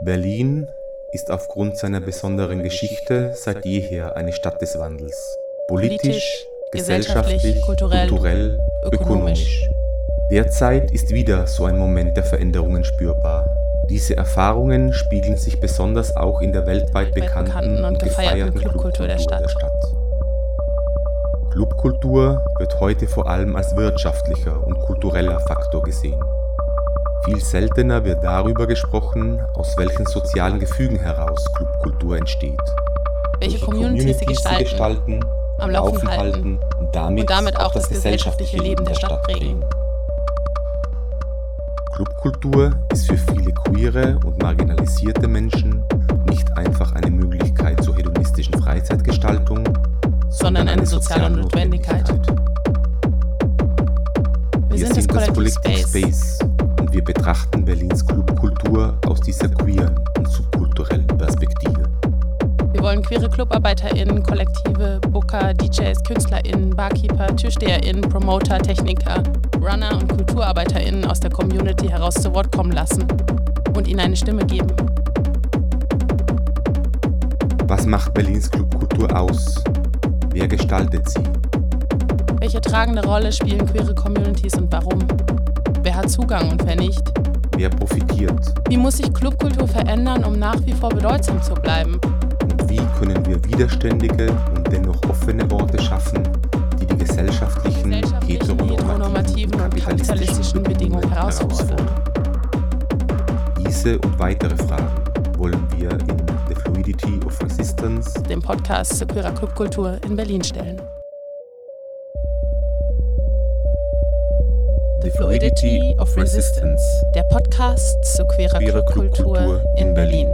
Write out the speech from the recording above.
Berlin ist aufgrund seiner besonderen Geschichte seit jeher eine Stadt des Wandels. Politisch, gesellschaftlich, kulturell, kulturell ökonomisch. Derzeit ist wieder so ein Moment der Veränderungen spürbar. Diese Erfahrungen spiegeln sich besonders auch in der weltweit bekannten und gefeierten Clubkultur der Stadt. der Stadt. Clubkultur wird heute vor allem als wirtschaftlicher und kultureller Faktor gesehen. Viel seltener wird darüber gesprochen, aus welchen sozialen Gefügen heraus Clubkultur entsteht. Welche, Communities, sie gestalten, gestalten, am Laufen halten und damit, und damit auch das gesellschaftliche Leben der Stadt prägen. Clubkultur ist für viele queere und marginalisierte Menschen nicht einfach eine Möglichkeit zur hedonistischen Freizeitgestaltung, sondern eine soziale Notwendigkeit. Wir, Wir sind, das Collective Space. Space betrachten Berlins Clubkultur aus dieser queeren und subkulturellen Perspektive. Wir wollen queere ClubarbeiterInnen, Kollektive, Booker, DJs, KünstlerInnen, Barkeeper, TischsteherInnen, Promoter, Techniker, Runner und KulturarbeiterInnen aus der Community heraus zu Wort kommen lassen und ihnen eine Stimme geben. Was macht Berlins Clubkultur aus? Wer gestaltet sie? Welche tragende Rolle spielen queere Communities und warum? Wer hat Zugang und wer nicht? Wer profitiert? Wie muss sich Clubkultur verändern, um nach wie vor bedeutsam zu bleiben? Und wie können wir widerständige und dennoch offene Orte schaffen, die die gesellschaftlichen, gesellschaftlichen heteronormativen und kapitalistischen Bedingungen herausfordern? Diese und weitere Fragen wollen wir in The Fluidity of Resistance, dem Podcast zur queerer Clubkultur in Berlin stellen. The Fluidity of Resistance, der Podcast zur queerer, Clubkultur in. Berlin.